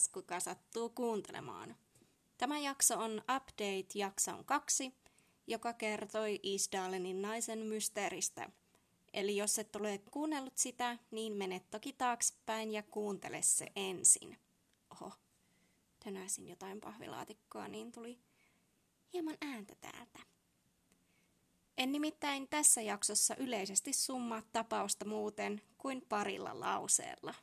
taas, kuka sattuu kuuntelemaan. Tämä jakso on Update jakson kaksi, joka kertoi Isdalenin naisen mysteeristä. Eli jos et ole kuunnellut sitä, niin mene toki taaksepäin ja kuuntele se ensin. Oho, tönäisin jotain pahvilaatikkoa, niin tuli hieman ääntä täältä. En nimittäin tässä jaksossa yleisesti summaa tapausta muuten kuin parilla lauseella.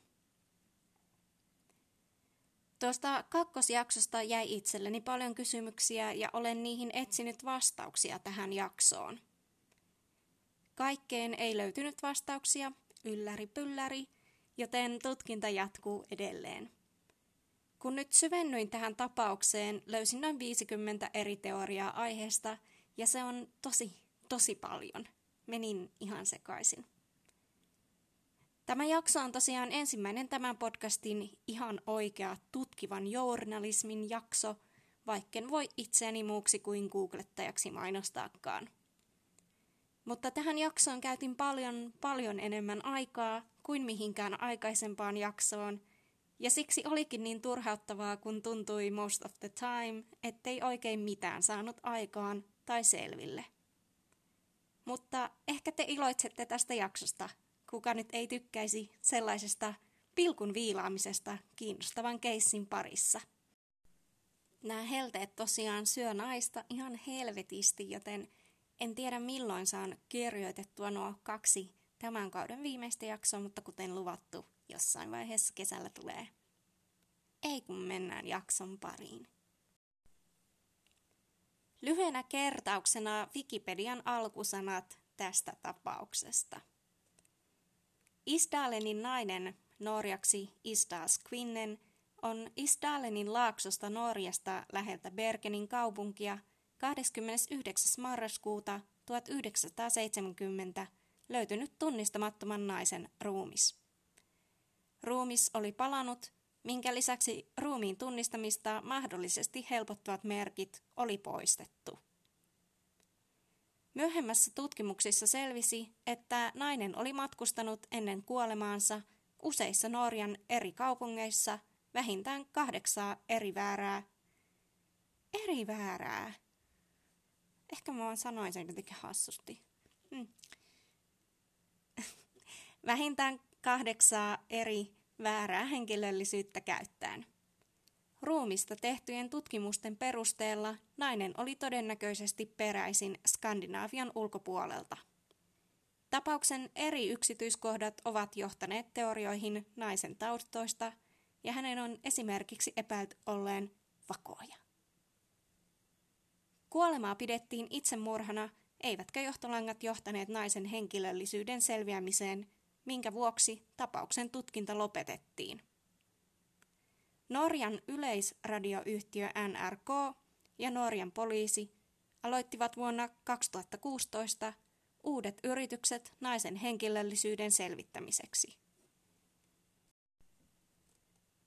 Tuosta kakkosjaksosta jäi itselleni paljon kysymyksiä ja olen niihin etsinyt vastauksia tähän jaksoon. Kaikkeen ei löytynyt vastauksia, ylläri pylläri, joten tutkinta jatkuu edelleen. Kun nyt syvennyin tähän tapaukseen, löysin noin 50 eri teoriaa aiheesta, ja se on tosi, tosi paljon. Menin ihan sekaisin. Tämä jakso on tosiaan ensimmäinen tämän podcastin ihan oikea tutkivan journalismin jakso, vaikken voi itseäni muuksi kuin googlettajaksi mainostaakaan. Mutta tähän jaksoon käytin paljon, paljon enemmän aikaa kuin mihinkään aikaisempaan jaksoon, ja siksi olikin niin turhauttavaa, kun tuntui most of the time, ettei oikein mitään saanut aikaan tai selville. Mutta ehkä te iloitsette tästä jaksosta, kuka nyt ei tykkäisi sellaisesta pilkun viilaamisesta kiinnostavan keissin parissa. Nämä helteet tosiaan syö naista ihan helvetisti, joten en tiedä milloin saan kirjoitettua nuo kaksi tämän kauden viimeistä jaksoa, mutta kuten luvattu, jossain vaiheessa kesällä tulee. Ei kun mennään jakson pariin. Lyhyenä kertauksena Wikipedian alkusanat tästä tapauksesta. Isdalenin nainen, norjaksi Isdas Quinnen, on Isdalenin laaksosta Norjasta läheltä Bergenin kaupunkia 29. marraskuuta 1970 löytynyt tunnistamattoman naisen ruumis. Ruumis oli palanut, minkä lisäksi ruumiin tunnistamista mahdollisesti helpottavat merkit oli poistettu. Myöhemmässä tutkimuksissa selvisi, että nainen oli matkustanut ennen kuolemaansa useissa Norjan eri kaupungeissa vähintään kahdeksaa eri väärää. Eri väärää. Ehkä mä vaan sanoin sen jotenkin hassusti. Hmm. vähintään kahdeksaa eri väärää henkilöllisyyttä käyttäen. Ruumista tehtyjen tutkimusten perusteella nainen oli todennäköisesti peräisin Skandinaavian ulkopuolelta. Tapauksen eri yksityiskohdat ovat johtaneet teorioihin naisen taustoista ja hänen on esimerkiksi epäilty olleen vakoja. Kuolemaa pidettiin itsemurhana, eivätkä johtolangat johtaneet naisen henkilöllisyyden selviämiseen, minkä vuoksi tapauksen tutkinta lopetettiin. Norjan yleisradioyhtiö NRK ja Norjan poliisi aloittivat vuonna 2016 uudet yritykset naisen henkilöllisyyden selvittämiseksi.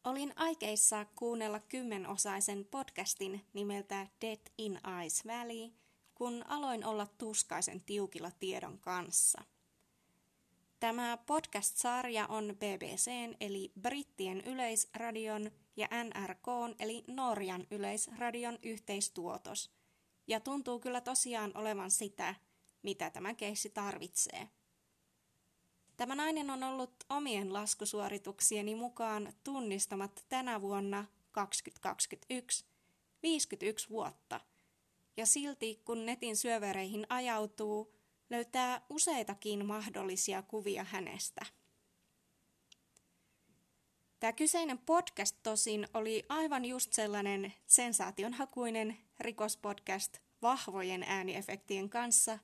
Olin aikeissa kuunnella kymmenosaisen podcastin nimeltä Dead in Ice Valley, kun aloin olla tuskaisen tiukilla tiedon kanssa – Tämä podcast-sarja on BBCn eli Brittien yleisradion ja NRKn eli Norjan yleisradion yhteistuotos. Ja tuntuu kyllä tosiaan olevan sitä, mitä tämä keissi tarvitsee. Tämä nainen on ollut omien laskusuorituksieni mukaan tunnistamat tänä vuonna 2021 51 vuotta. Ja silti kun netin syövereihin ajautuu, löytää useitakin mahdollisia kuvia hänestä. Tämä kyseinen podcast tosin oli aivan just sellainen sensaationhakuinen rikospodcast vahvojen ääniefektien kanssa,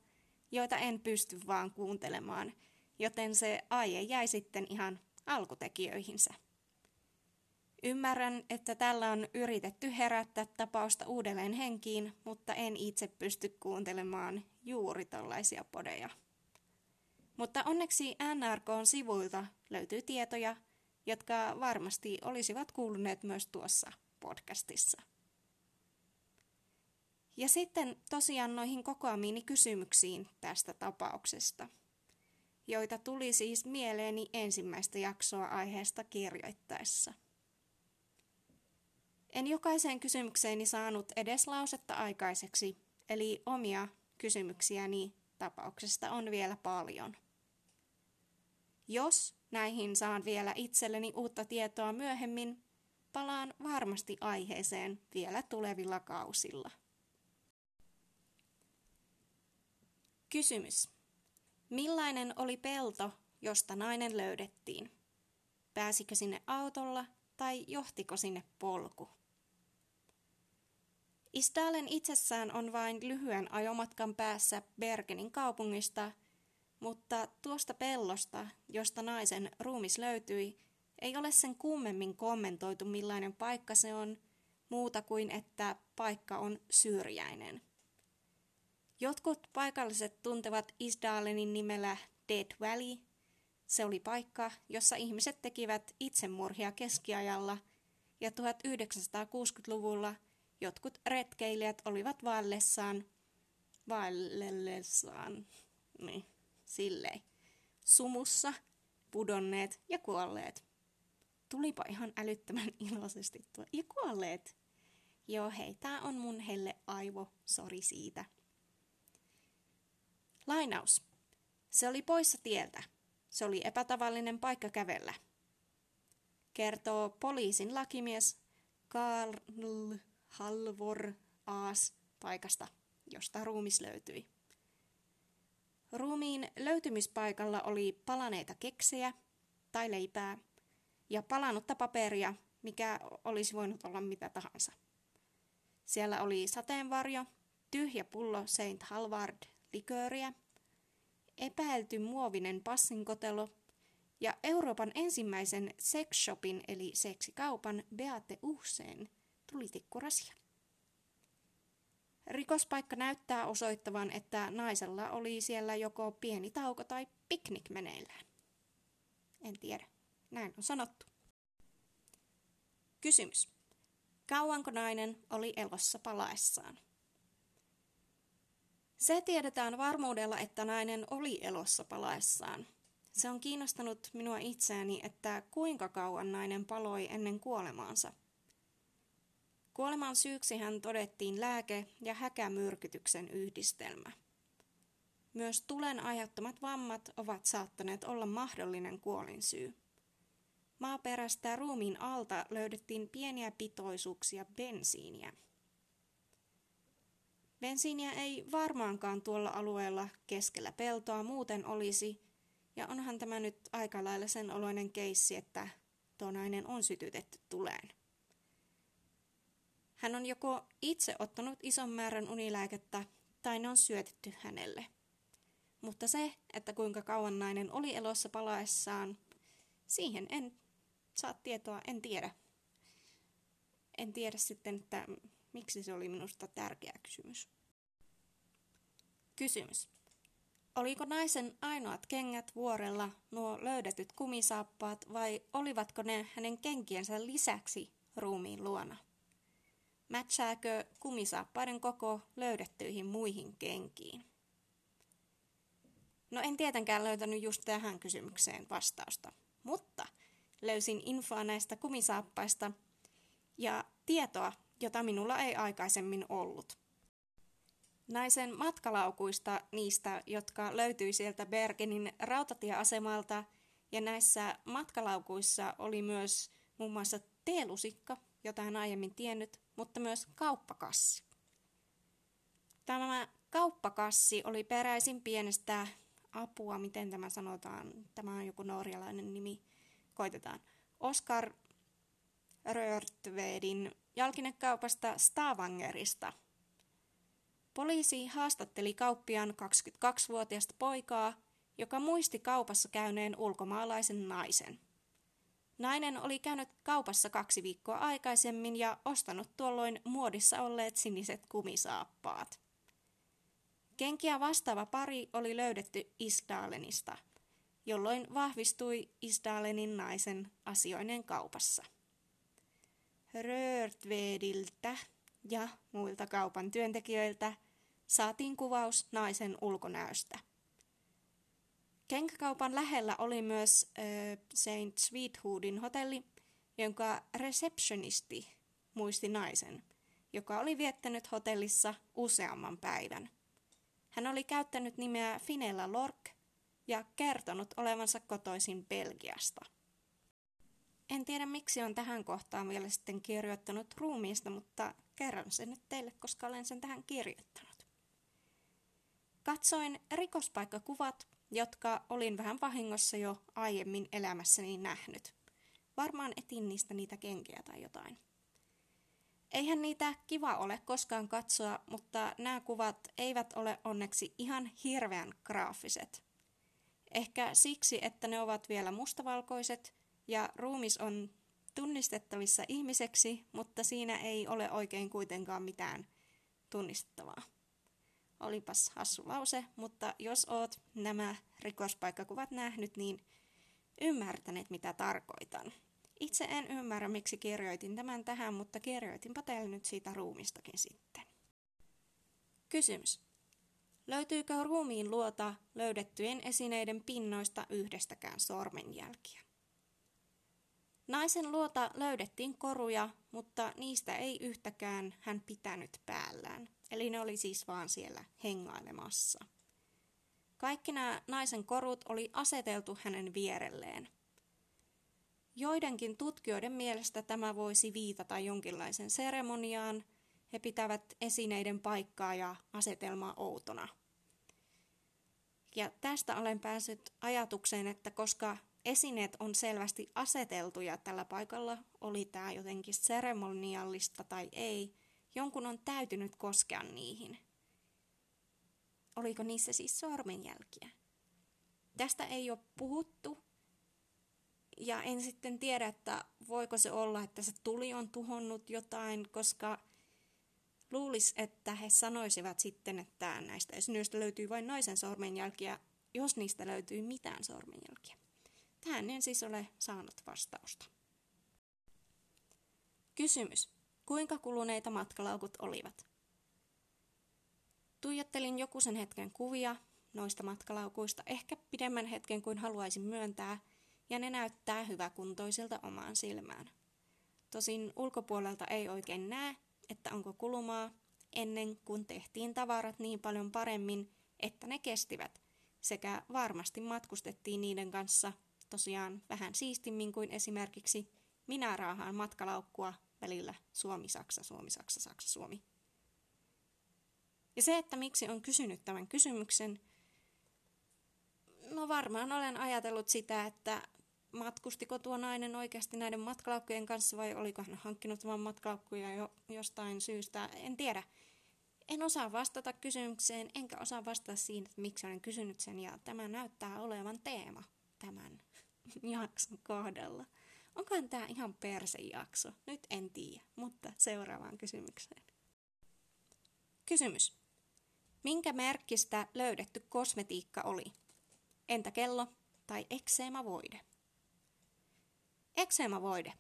joita en pysty vaan kuuntelemaan, joten se aihe jäi sitten ihan alkutekijöihinsä. Ymmärrän, että tällä on yritetty herättää tapausta uudelleen henkiin, mutta en itse pysty kuuntelemaan juuri tällaisia podeja. Mutta onneksi NRKn sivuilta löytyy tietoja, jotka varmasti olisivat kuuluneet myös tuossa podcastissa. Ja sitten tosiaan noihin kokoamiini kysymyksiin tästä tapauksesta, joita tuli siis mieleeni ensimmäistä jaksoa aiheesta kirjoittaessa – En jokaiseen kysymykseeni saanut edes lausetta aikaiseksi, eli omia kysymyksiäni tapauksesta on vielä paljon. Jos näihin saan vielä itselleni uutta tietoa myöhemmin, palaan varmasti aiheeseen vielä tulevilla kausilla. Kysymys. Millainen oli pelto, josta nainen löydettiin? Pääsikö sinne autolla tai johtiko sinne polku? Istalen itsessään on vain lyhyen ajomatkan päässä Bergenin kaupungista, mutta tuosta pellosta, josta naisen ruumis löytyi, ei ole sen kummemmin kommentoitu millainen paikka se on, muuta kuin että paikka on syrjäinen. Jotkut paikalliset tuntevat Isdalenin nimellä Dead Valley. Se oli paikka, jossa ihmiset tekivät itsemurhia keskiajalla, ja 1960-luvulla jotkut retkeilijät olivat vallessaan, vallellessaan, niin, silleen, sumussa, pudonneet ja kuolleet. Tulipa ihan älyttömän iloisesti tuo. Ja kuolleet. Joo, hei, tää on mun helle aivo, sori siitä. Lainaus. Se oli poissa tieltä. Se oli epätavallinen paikka kävellä. Kertoo poliisin lakimies Karl Halvor Aas paikasta, josta ruumis löytyi. Ruumiin löytymispaikalla oli palaneita keksejä tai leipää ja palannutta paperia, mikä olisi voinut olla mitä tahansa. Siellä oli sateenvarjo, tyhjä pullo Saint Halvard likööriä, epäilty muovinen passinkotelo ja Euroopan ensimmäisen sexshopin eli seksikaupan Beate Uhseen tulitikkurasia. Rikospaikka näyttää osoittavan, että naisella oli siellä joko pieni tauko tai piknik meneillään. En tiedä. Näin on sanottu. Kysymys. Kauanko nainen oli elossa palaessaan? Se tiedetään varmuudella, että nainen oli elossa palaessaan. Se on kiinnostanut minua itseäni, että kuinka kauan nainen paloi ennen kuolemaansa. Kuoleman syyksi hän todettiin lääke- ja häkämyrkytyksen yhdistelmä. Myös tulen aiheuttamat vammat ovat saattaneet olla mahdollinen kuolinsyy. Maaperästä ruumiin alta löydettiin pieniä pitoisuuksia bensiiniä. Bensiiniä ei varmaankaan tuolla alueella keskellä peltoa muuten olisi, ja onhan tämä nyt aika lailla sen oloinen keissi, että tuo nainen on sytytetty tuleen. Hän on joko itse ottanut ison määrän unilääkettä tai ne on syötetty hänelle. Mutta se, että kuinka kauan nainen oli elossa palaessaan, siihen en saa tietoa, en tiedä. En tiedä sitten, että miksi se oli minusta tärkeä kysymys. Kysymys. Oliko naisen ainoat kengät vuorella nuo löydetyt kumisaappaat vai olivatko ne hänen kenkiensä lisäksi ruumiin luona? Mätsääkö kumisaappaiden koko löydettyihin muihin kenkiin? No en tietenkään löytänyt just tähän kysymykseen vastausta, mutta löysin infoa näistä kumisaappaista ja tietoa, jota minulla ei aikaisemmin ollut. Naisen matkalaukuista niistä, jotka löytyi sieltä Bergenin rautatieasemalta, ja näissä matkalaukuissa oli myös muun muassa teelusikka, jota en aiemmin tiennyt, mutta myös kauppakassi. Tämä kauppakassi oli peräisin pienestä apua, miten tämä sanotaan, tämä on joku norjalainen nimi, koitetaan. Oscar Rörtvedin jalkinekaupasta Stavangerista. Poliisi haastatteli kauppiaan 22-vuotiaasta poikaa, joka muisti kaupassa käyneen ulkomaalaisen naisen. Nainen oli käynyt kaupassa kaksi viikkoa aikaisemmin ja ostanut tuolloin muodissa olleet siniset kumisaappaat. Kenkiä vastaava pari oli löydetty Isdalenista, jolloin vahvistui Isdalenin naisen asioinen kaupassa. Rörtvediltä ja muilta kaupan työntekijöiltä saatiin kuvaus naisen ulkonäöstä. Kenkäkaupan lähellä oli myös äh, St. Sweetwoodin hotelli, jonka receptionisti muisti naisen, joka oli viettänyt hotellissa useamman päivän. Hän oli käyttänyt nimeä Finella Lork ja kertonut olevansa kotoisin Belgiasta. En tiedä miksi on tähän kohtaan vielä sitten kirjoittanut ruumiista, mutta kerron sen nyt teille, koska olen sen tähän kirjoittanut. Katsoin rikospaikkakuvat, jotka olin vähän vahingossa jo aiemmin elämässäni nähnyt. Varmaan etin niistä niitä kenkiä tai jotain. Eihän niitä kiva ole koskaan katsoa, mutta nämä kuvat eivät ole onneksi ihan hirveän graafiset. Ehkä siksi, että ne ovat vielä mustavalkoiset ja ruumis on tunnistettavissa ihmiseksi, mutta siinä ei ole oikein kuitenkaan mitään tunnistettavaa. Olipas hassu lause, mutta jos oot nämä rikospaikkakuvat nähnyt, niin ymmärtäneet mitä tarkoitan. Itse en ymmärrä, miksi kirjoitin tämän tähän, mutta kirjoitinpa teille nyt siitä ruumistakin sitten. Kysymys. Löytyykö ruumiin luota löydettyjen esineiden pinnoista yhdestäkään sormenjälkiä? Naisen luota löydettiin koruja, mutta niistä ei yhtäkään hän pitänyt päällään. Eli ne oli siis vaan siellä hengailemassa. Kaikki nämä naisen korut oli aseteltu hänen vierelleen. Joidenkin tutkijoiden mielestä tämä voisi viitata jonkinlaisen seremoniaan. He pitävät esineiden paikkaa ja asetelmaa outona. Ja tästä olen päässyt ajatukseen, että koska esineet on selvästi aseteltuja tällä paikalla, oli tämä jotenkin seremoniallista tai ei, jonkun on täytynyt koskea niihin. Oliko niissä siis sormenjälkiä? Tästä ei ole puhuttu, ja en sitten tiedä, että voiko se olla, että se tuli on tuhonnut jotain, koska luulis, että he sanoisivat sitten, että näistä esineistä löytyy vain naisen sormenjälkiä, jos niistä löytyy mitään sormenjälkiä. Tähän en siis ole saanut vastausta. Kysymys. Kuinka kuluneita matkalaukut olivat? Tuijottelin joku sen hetken kuvia noista matkalaukuista, ehkä pidemmän hetken kuin haluaisin myöntää, ja ne näyttää hyväkuntoisilta omaan silmään. Tosin ulkopuolelta ei oikein näe, että onko kulumaa, ennen kuin tehtiin tavarat niin paljon paremmin, että ne kestivät, sekä varmasti matkustettiin niiden kanssa tosiaan vähän siistimmin kuin esimerkiksi minä raahaan matkalaukkua välillä Suomi-Saksa, Suomi-Saksa, Saksa-Suomi. Ja se, että miksi on kysynyt tämän kysymyksen, no varmaan olen ajatellut sitä, että matkustiko tuo nainen oikeasti näiden matkalaukkujen kanssa vai oliko hän hankkinut vain matkalaukkuja jo jostain syystä, en tiedä. En osaa vastata kysymykseen, enkä osaa vastata siihen, että miksi olen kysynyt sen, ja tämä näyttää olevan teema tämän jakson kohdalla. Onkohan tämä ihan persejakso? Nyt en tiedä, mutta seuraavaan kysymykseen. Kysymys. Minkä merkistä löydetty kosmetiikka oli? Entä kello tai ekseemavoide? Ekseemavoide.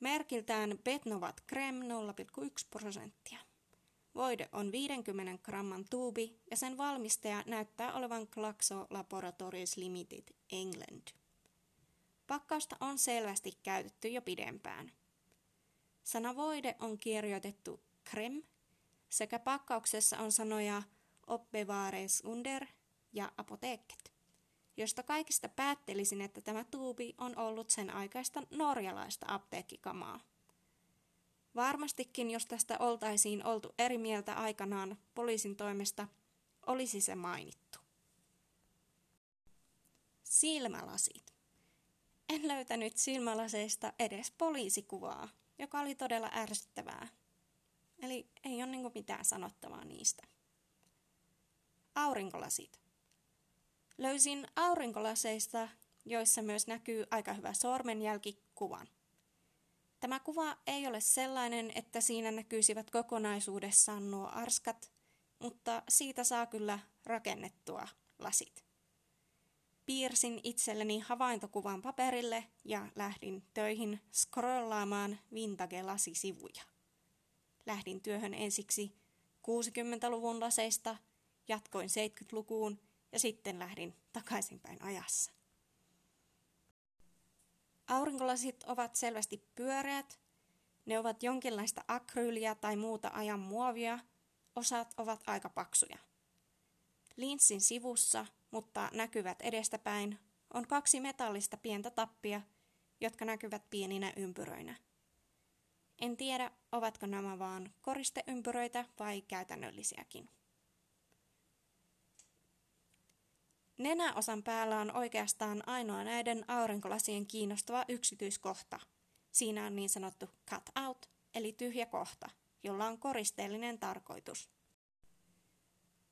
Merkiltään Betnovat Creme 0,1 prosenttia. Voide on 50 gramman tuubi ja sen valmistaja näyttää olevan Glaxo Laboratories Limited England. Pakkausta on selvästi käytetty jo pidempään. Sana voide on kirjoitettu krem sekä pakkauksessa on sanoja opbevares under ja apoteeket, josta kaikista päättelisin, että tämä tuubi on ollut sen aikaista norjalaista apteekkikamaa. Varmastikin, jos tästä oltaisiin oltu eri mieltä aikanaan poliisin toimesta, olisi se mainittu. Silmälasit. En löytänyt silmälaseista edes poliisikuvaa, joka oli todella ärsyttävää. Eli ei ole niin mitään sanottavaa niistä. Aurinkolasit. Löysin aurinkolaseista, joissa myös näkyy aika hyvä sormenjälkikuvan. Tämä kuva ei ole sellainen, että siinä näkyisivät kokonaisuudessaan nuo arskat, mutta siitä saa kyllä rakennettua lasit. Piirsin itselleni havaintokuvan paperille ja lähdin töihin scrollaamaan vintage-lasisivuja. Lähdin työhön ensiksi 60-luvun laseista, jatkoin 70-lukuun ja sitten lähdin takaisinpäin ajassa. Aurinkolasit ovat selvästi pyöreät, Ne ovat jonkinlaista akryyliä tai muuta ajan muovia, osat ovat aika paksuja. Linssin sivussa, mutta näkyvät edestäpäin, on kaksi metallista pientä tappia, jotka näkyvät pieninä ympyröinä. En tiedä, ovatko nämä vaan koristeympyröitä vai käytännöllisiäkin. Nenäosan päällä on oikeastaan ainoa näiden aurinkolasien kiinnostava yksityiskohta. Siinä on niin sanottu cut out, eli tyhjä kohta, jolla on koristeellinen tarkoitus.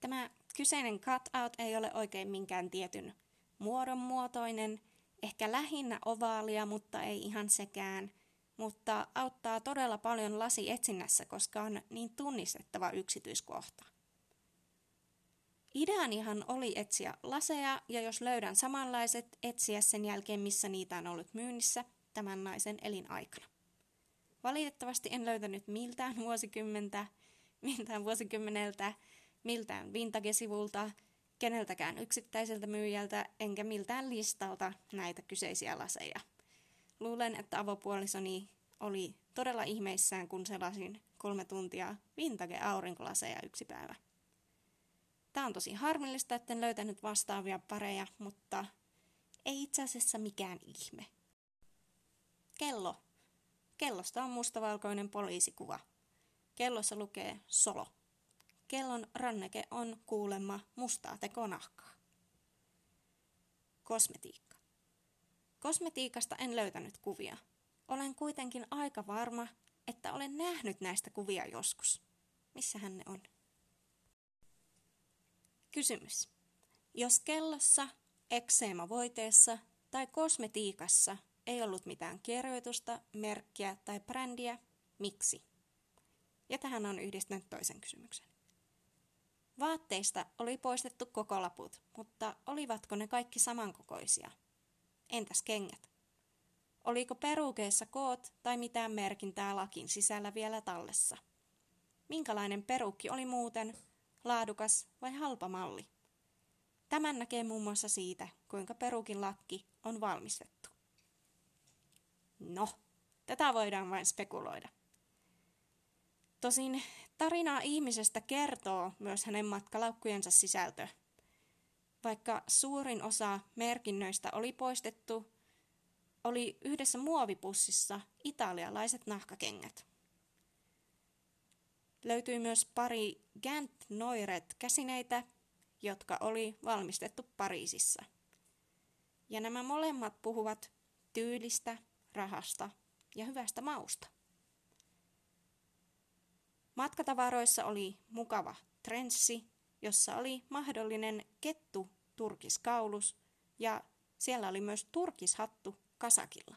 Tämä kyseinen cut out ei ole oikein minkään tietyn muodon muotoinen, ehkä lähinnä ovaalia, mutta ei ihan sekään, mutta auttaa todella paljon lasi etsinnässä, koska on niin tunnistettava yksityiskohta. Ideanihan oli etsiä laseja ja jos löydän samanlaiset, etsiä sen jälkeen, missä niitä on ollut myynnissä tämän naisen elinaikana. Valitettavasti en löytänyt miltään vuosikymmentä, miltään vuosikymmeneltä, miltään vintage-sivulta, keneltäkään yksittäiseltä myyjältä enkä miltään listalta näitä kyseisiä laseja. Luulen, että avopuolisoni oli todella ihmeissään, kun selasin kolme tuntia vintage-aurinkolaseja yksi päivä. Tämä on tosi harmillista, etten löytänyt vastaavia pareja, mutta ei itse asiassa mikään ihme. Kello. Kellosta on mustavalkoinen poliisikuva. Kellossa lukee solo. Kellon ranneke on kuulemma mustaa tekonahkaa. Kosmetiikka. Kosmetiikasta en löytänyt kuvia. Olen kuitenkin aika varma, että olen nähnyt näistä kuvia joskus. Missähän ne on? Kysymys. Jos kellossa, ekseemavoiteessa tai kosmetiikassa ei ollut mitään kirjoitusta, merkkiä tai brändiä, miksi? Ja tähän on yhdistänyt toisen kysymyksen. Vaatteista oli poistettu koko laput, mutta olivatko ne kaikki samankokoisia? Entäs kengät? Oliko perukeissa koot tai mitään merkintää lakin sisällä vielä tallessa? Minkälainen perukki oli muuten laadukas vai halpa malli. Tämän näkee muun muassa siitä, kuinka perukin lakki on valmistettu. No, tätä voidaan vain spekuloida. Tosin tarinaa ihmisestä kertoo myös hänen matkalaukkujensa sisältö. Vaikka suurin osa merkinnöistä oli poistettu, oli yhdessä muovipussissa italialaiset nahkakengät. Löytyi myös pari Gant Noiret käsineitä, jotka oli valmistettu Pariisissa. Ja nämä molemmat puhuvat tyylistä, rahasta ja hyvästä mausta. Matkatavaroissa oli mukava trenssi, jossa oli mahdollinen kettu turkiskaulus ja siellä oli myös turkishattu kasakilla.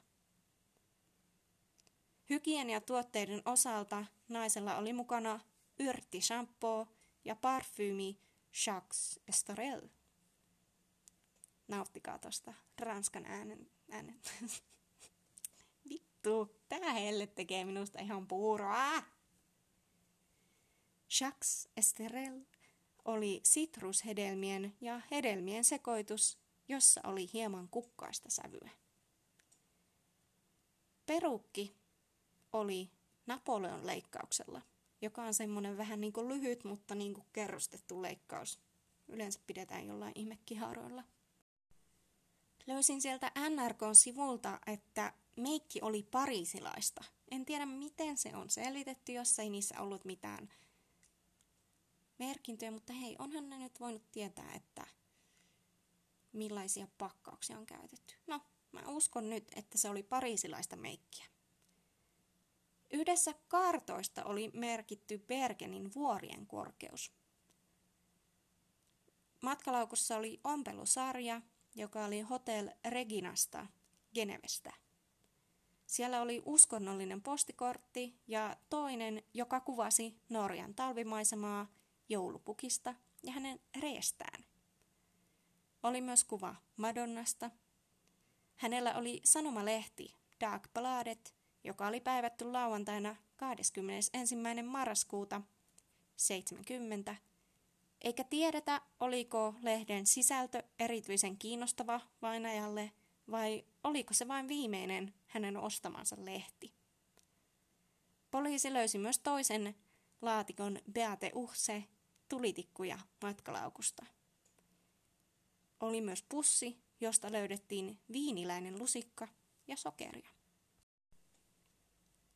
Hygieniatuotteiden osalta naisella oli mukana yrttishampoo ja parfyymi Jacques Estorel. Nauttikaa tosta ranskan äänen. äänen. Vittu, tää helle tekee minusta ihan puuroa. Jacques Estorel oli sitrushedelmien ja hedelmien sekoitus, jossa oli hieman kukkaista sävyä. Perukki oli Napoleon leikkauksella, joka on semmoinen vähän niin kuin lyhyt, mutta niin kuin kerrostettu leikkaus. Yleensä pidetään jollain ihmekiharoilla. Löysin sieltä NRK-sivulta, että meikki oli parisilaista. En tiedä, miten se on selitetty, jos ei niissä ollut mitään merkintöjä, mutta hei, onhan ne nyt voinut tietää, että millaisia pakkauksia on käytetty. No, mä uskon nyt, että se oli parisilaista meikkiä. Yhdessä kartoista oli merkitty Bergenin vuorien korkeus. Matkalaukussa oli ompelusarja, joka oli Hotel Reginasta Genevestä. Siellä oli uskonnollinen postikortti ja toinen, joka kuvasi Norjan talvimaisemaa joulupukista ja hänen reestään. Oli myös kuva Madonnasta. Hänellä oli sanomalehti Dark Bladet joka oli päivätty lauantaina 21. marraskuuta 70, eikä tiedetä, oliko lehden sisältö erityisen kiinnostava vainajalle vai oliko se vain viimeinen hänen ostamansa lehti. Poliisi löysi myös toisen laatikon Beate Uhse tulitikkuja matkalaukusta. Oli myös pussi, josta löydettiin viiniläinen lusikka ja sokeria.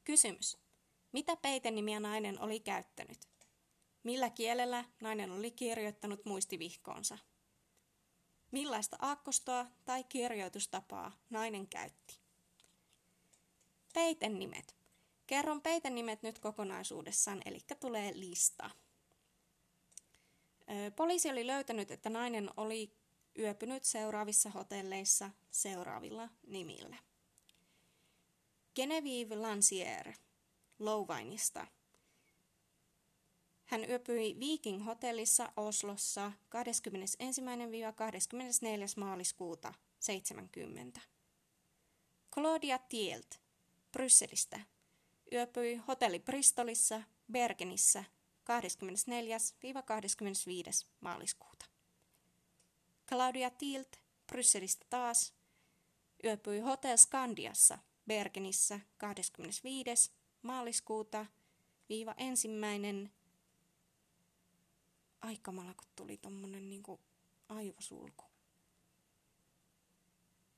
Kysymys. Mitä peitenimiä nainen oli käyttänyt? Millä kielellä nainen oli kirjoittanut muistivihkoonsa? Millaista aakkostoa tai kirjoitustapaa nainen käytti? Peitenimet. Kerron peitenimet nyt kokonaisuudessaan, eli tulee lista. Poliisi oli löytänyt, että nainen oli yöpynyt seuraavissa hotelleissa seuraavilla nimillä. Genevieve Lancier, Louvainista. Hän yöpyi Viking hotellissa Oslossa 21-24. maaliskuuta 70. Claudia Tielt, Brysselistä. Yöpyi hotelli Bristolissa, Bergenissä 24-25. maaliskuuta. Claudia Tielt, Brysselistä taas, yöpyi Hotel Scandiassa, Bergenissä 25. maaliskuuta viiva ensimmäinen aikamalla, kun tuli tommonen niinku aivosulku.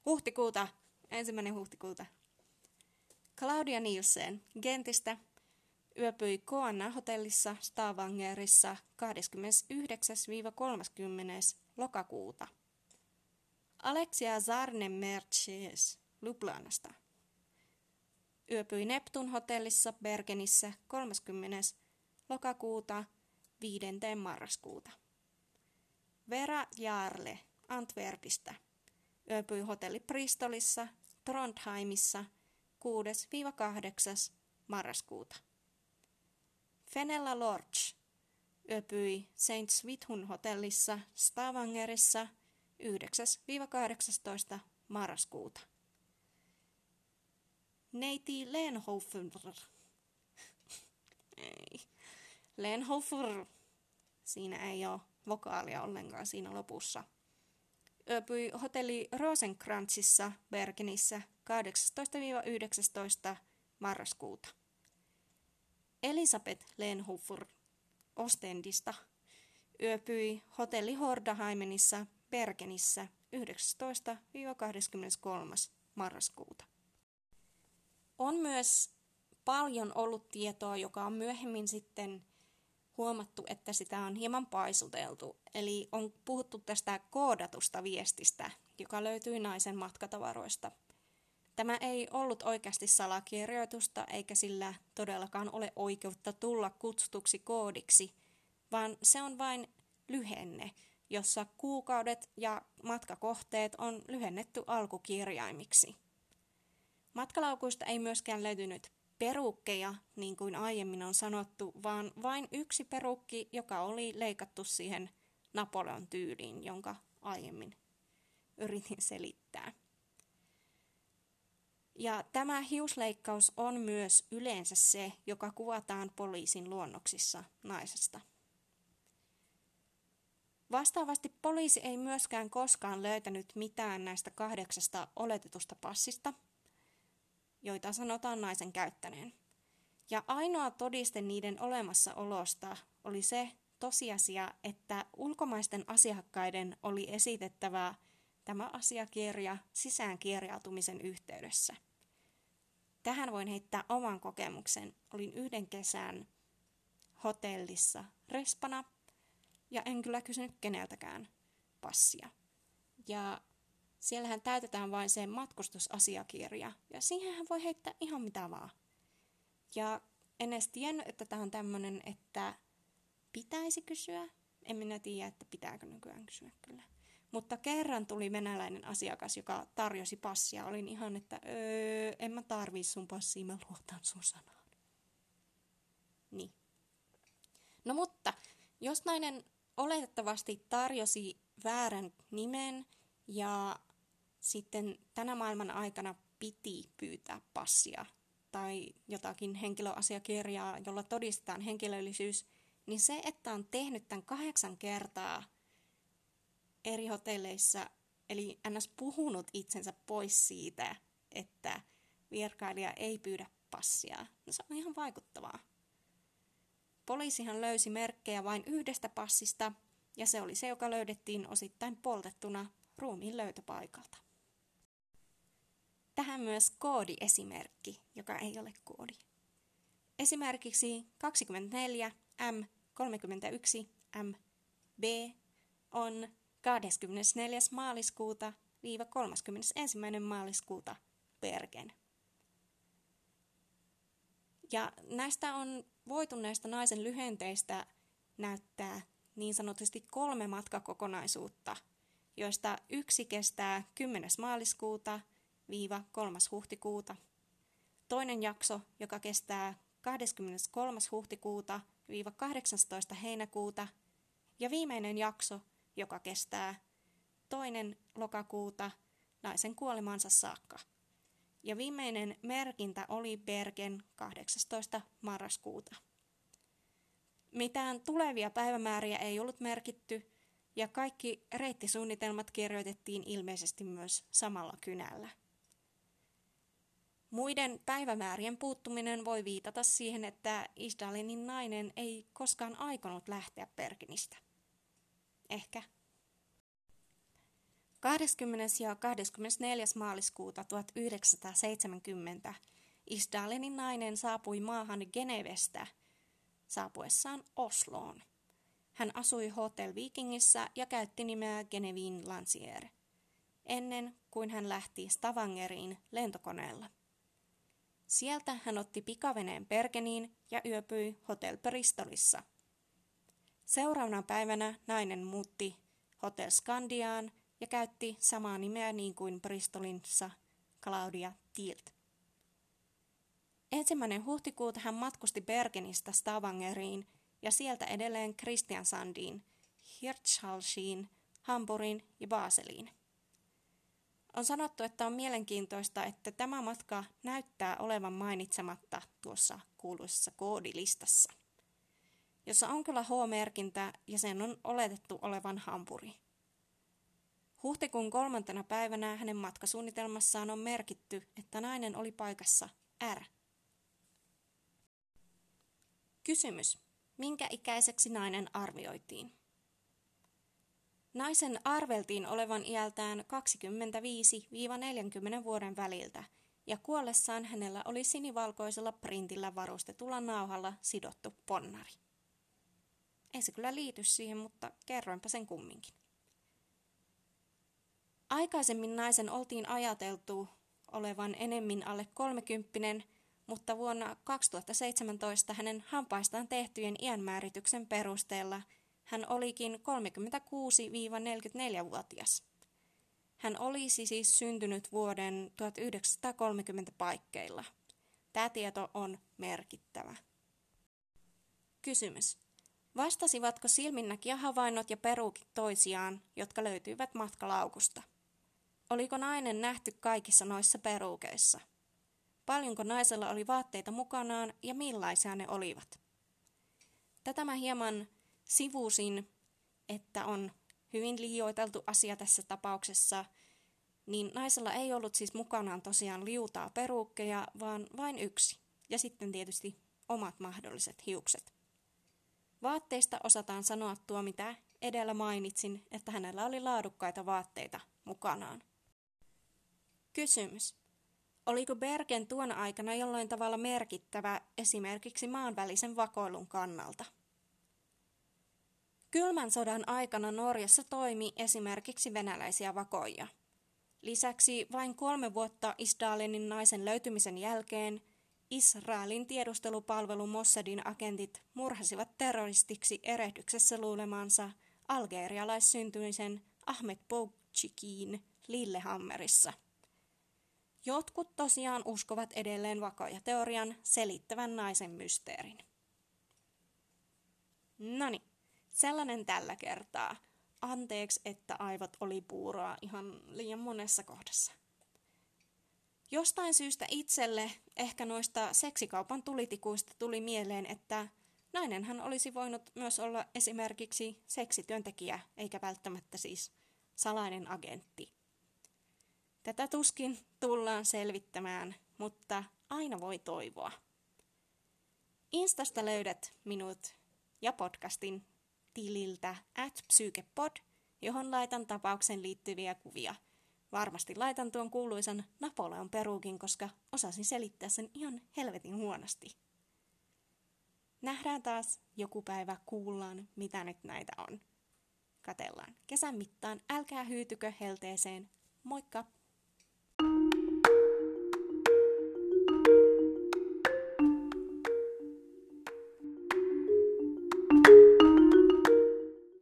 Huhtikuuta, ensimmäinen huhtikuuta. Claudia Nielsen Gentistä yöpyi Koanna hotellissa Stavangerissa 29-30. lokakuuta. Alexia Zarne Merches Lublanasta yöpyi Neptun hotellissa Bergenissä 30. lokakuuta 5. marraskuuta. Vera Jaarle Antwerpistä yöpyi hotelli Bristolissa Trondheimissa 6-8. marraskuuta. Fenella Lorch yöpyi Saint Svithun hotellissa Stavangerissa 9-18. marraskuuta. Neiti Lenhofer. ei. Lenhofer. Siinä ei ole vokaalia ollenkaan siinä lopussa. Yöpyi hotelli Rosenkrantzissa Bergenissä 18-19. marraskuuta. Elisabeth Lenhofer Ostendista yöpyi hotelli Hordaheimenissa Bergenissä 19-23. marraskuuta. On myös paljon ollut tietoa, joka on myöhemmin sitten huomattu, että sitä on hieman paisuteltu. Eli on puhuttu tästä koodatusta viestistä, joka löytyi naisen matkatavaroista. Tämä ei ollut oikeasti salakirjoitusta, eikä sillä todellakaan ole oikeutta tulla kutsutuksi koodiksi, vaan se on vain lyhenne, jossa kuukaudet ja matkakohteet on lyhennetty alkukirjaimiksi. Matkalaukuista ei myöskään löytynyt perukkeja, niin kuin aiemmin on sanottu, vaan vain yksi perukki, joka oli leikattu siihen Napoleon tyyliin, jonka aiemmin yritin selittää. Ja tämä hiusleikkaus on myös yleensä se, joka kuvataan poliisin luonnoksissa naisesta. Vastaavasti poliisi ei myöskään koskaan löytänyt mitään näistä kahdeksasta oletetusta passista – joita sanotaan naisen käyttäneen. Ja ainoa todiste niiden olemassaolosta oli se tosiasia, että ulkomaisten asiakkaiden oli esitettävä tämä asiakirja sisäänkirjautumisen yhteydessä. Tähän voin heittää oman kokemuksen. Olin yhden kesän hotellissa respana ja en kyllä kysynyt keneltäkään passia. Ja Siellähän täytetään vain se matkustusasiakirja, ja siihenhän voi heittää ihan mitä vaan. Ja en edes tiennyt, että tämä on tämmöinen, että pitäisi kysyä. En minä tiedä, että pitääkö nykyään kysyä kyllä. Mutta kerran tuli venäläinen asiakas, joka tarjosi passia. Olin ihan, että öö, en mä tarvii sun passia, mä luotan sun sanaan. Niin. No mutta, jos nainen oletettavasti tarjosi väärän nimen ja sitten tänä maailman aikana piti pyytää passia tai jotakin henkilöasiakirjaa, jolla todistetaan henkilöllisyys, niin se, että on tehnyt tämän kahdeksan kertaa eri hotelleissa, eli ns. puhunut itsensä pois siitä, että virkailija ei pyydä passia. No, se on ihan vaikuttavaa. Poliisihan löysi merkkejä vain yhdestä passista, ja se oli se, joka löydettiin osittain poltettuna ruumiin löytöpaikalta. Tähän myös koodiesimerkki, joka ei ole koodi. Esimerkiksi 24 M 31 M B on 24. maaliskuuta viiva 31. maaliskuuta Bergen. Ja näistä on voitu näistä naisen lyhenteistä näyttää niin sanotusti kolme matkakokonaisuutta, joista yksi kestää 10. maaliskuuta viiva 3. huhtikuuta. Toinen jakso, joka kestää 23. huhtikuuta viiva 18. heinäkuuta. Ja viimeinen jakso, joka kestää toinen lokakuuta naisen kuolemansa saakka. Ja viimeinen merkintä oli Bergen 18. marraskuuta. Mitään tulevia päivämääriä ei ollut merkitty, ja kaikki reittisuunnitelmat kirjoitettiin ilmeisesti myös samalla kynällä. Muiden päivämäärien puuttuminen voi viitata siihen, että Isdalinin nainen ei koskaan aikonut lähteä Bergenistä. Ehkä. 20. ja 24. maaliskuuta 1970 Isdalenin nainen saapui maahan Genevestä saapuessaan Osloon. Hän asui Hotel Vikingissä ja käytti nimeä Genevin Lancier, ennen kuin hän lähti Stavangeriin lentokoneella. Sieltä hän otti pikaveneen Pergeniin ja yöpyi Hotel Bristolissa. Seuraavana päivänä nainen muutti Hotel Skandiaan ja käytti samaa nimeä niin kuin Bristolinsa Claudia Tilt. Ensimmäinen huhtikuuta hän matkusti Bergenistä Stavangeriin ja sieltä edelleen Kristiansandiin, Hirtshalsiin, Hampurin ja Baseliin. On sanottu, että on mielenkiintoista, että tämä matka näyttää olevan mainitsematta tuossa kuuluisessa koodilistassa, jossa on kyllä H-merkintä ja sen on oletettu olevan Hampuri. Huhtikuun kolmantena päivänä hänen matkasuunnitelmassaan on merkitty, että nainen oli paikassa R. Kysymys. Minkä ikäiseksi nainen arvioitiin? Naisen arveltiin olevan iältään 25-40 vuoden väliltä, ja kuollessaan hänellä oli sinivalkoisella printillä varustetulla nauhalla sidottu ponnari. Ei se kyllä liity siihen, mutta kerroinpa sen kumminkin. Aikaisemmin naisen oltiin ajateltu olevan enemmän alle kolmekymppinen, mutta vuonna 2017 hänen hampaistaan tehtyjen iänmäärityksen perusteella – hän olikin 36-44-vuotias. Hän olisi siis syntynyt vuoden 1930 paikkeilla. Tämä tieto on merkittävä. Kysymys. Vastasivatko silminnäkijä havainnot ja peruukit toisiaan, jotka löytyivät matkalaukusta? Oliko nainen nähty kaikissa noissa peruukeissa? Paljonko naisella oli vaatteita mukanaan ja millaisia ne olivat? Tätä mä hieman sivusin, että on hyvin liioiteltu asia tässä tapauksessa, niin naisella ei ollut siis mukanaan tosiaan liutaa peruukkeja, vaan vain yksi. Ja sitten tietysti omat mahdolliset hiukset. Vaatteista osataan sanoa tuo, mitä edellä mainitsin, että hänellä oli laadukkaita vaatteita mukanaan. Kysymys. Oliko Bergen tuona aikana jollain tavalla merkittävä esimerkiksi maanvälisen vakoilun kannalta? Kylmän sodan aikana Norjassa toimi esimerkiksi venäläisiä vakoja. Lisäksi vain kolme vuotta Isdalenin naisen löytymisen jälkeen Israelin tiedustelupalvelu Mossadin agentit murhasivat terroristiksi erehdyksessä luulemansa algerialaissyntyisen Ahmed Boukchikiin Lillehammerissa. Jotkut tosiaan uskovat edelleen vakoja teorian selittävän naisen mysteerin. Noni, Sellainen tällä kertaa. Anteeksi, että aivot oli puuroa ihan liian monessa kohdassa. Jostain syystä itselle, ehkä noista seksikaupan tulitikuista tuli mieleen, että nainenhan olisi voinut myös olla esimerkiksi seksityöntekijä, eikä välttämättä siis salainen agentti. Tätä tuskin tullaan selvittämään mutta aina voi toivoa. Instasta löydät minut ja podcastin tililtä at psykepod, johon laitan tapauksen liittyviä kuvia. Varmasti laitan tuon kuuluisan Napoleon peruukin, koska osasin selittää sen ihan helvetin huonosti. Nähdään taas joku päivä, kuullaan mitä nyt näitä on. Katellaan kesän mittaan, älkää hyytykö helteeseen. Moikka!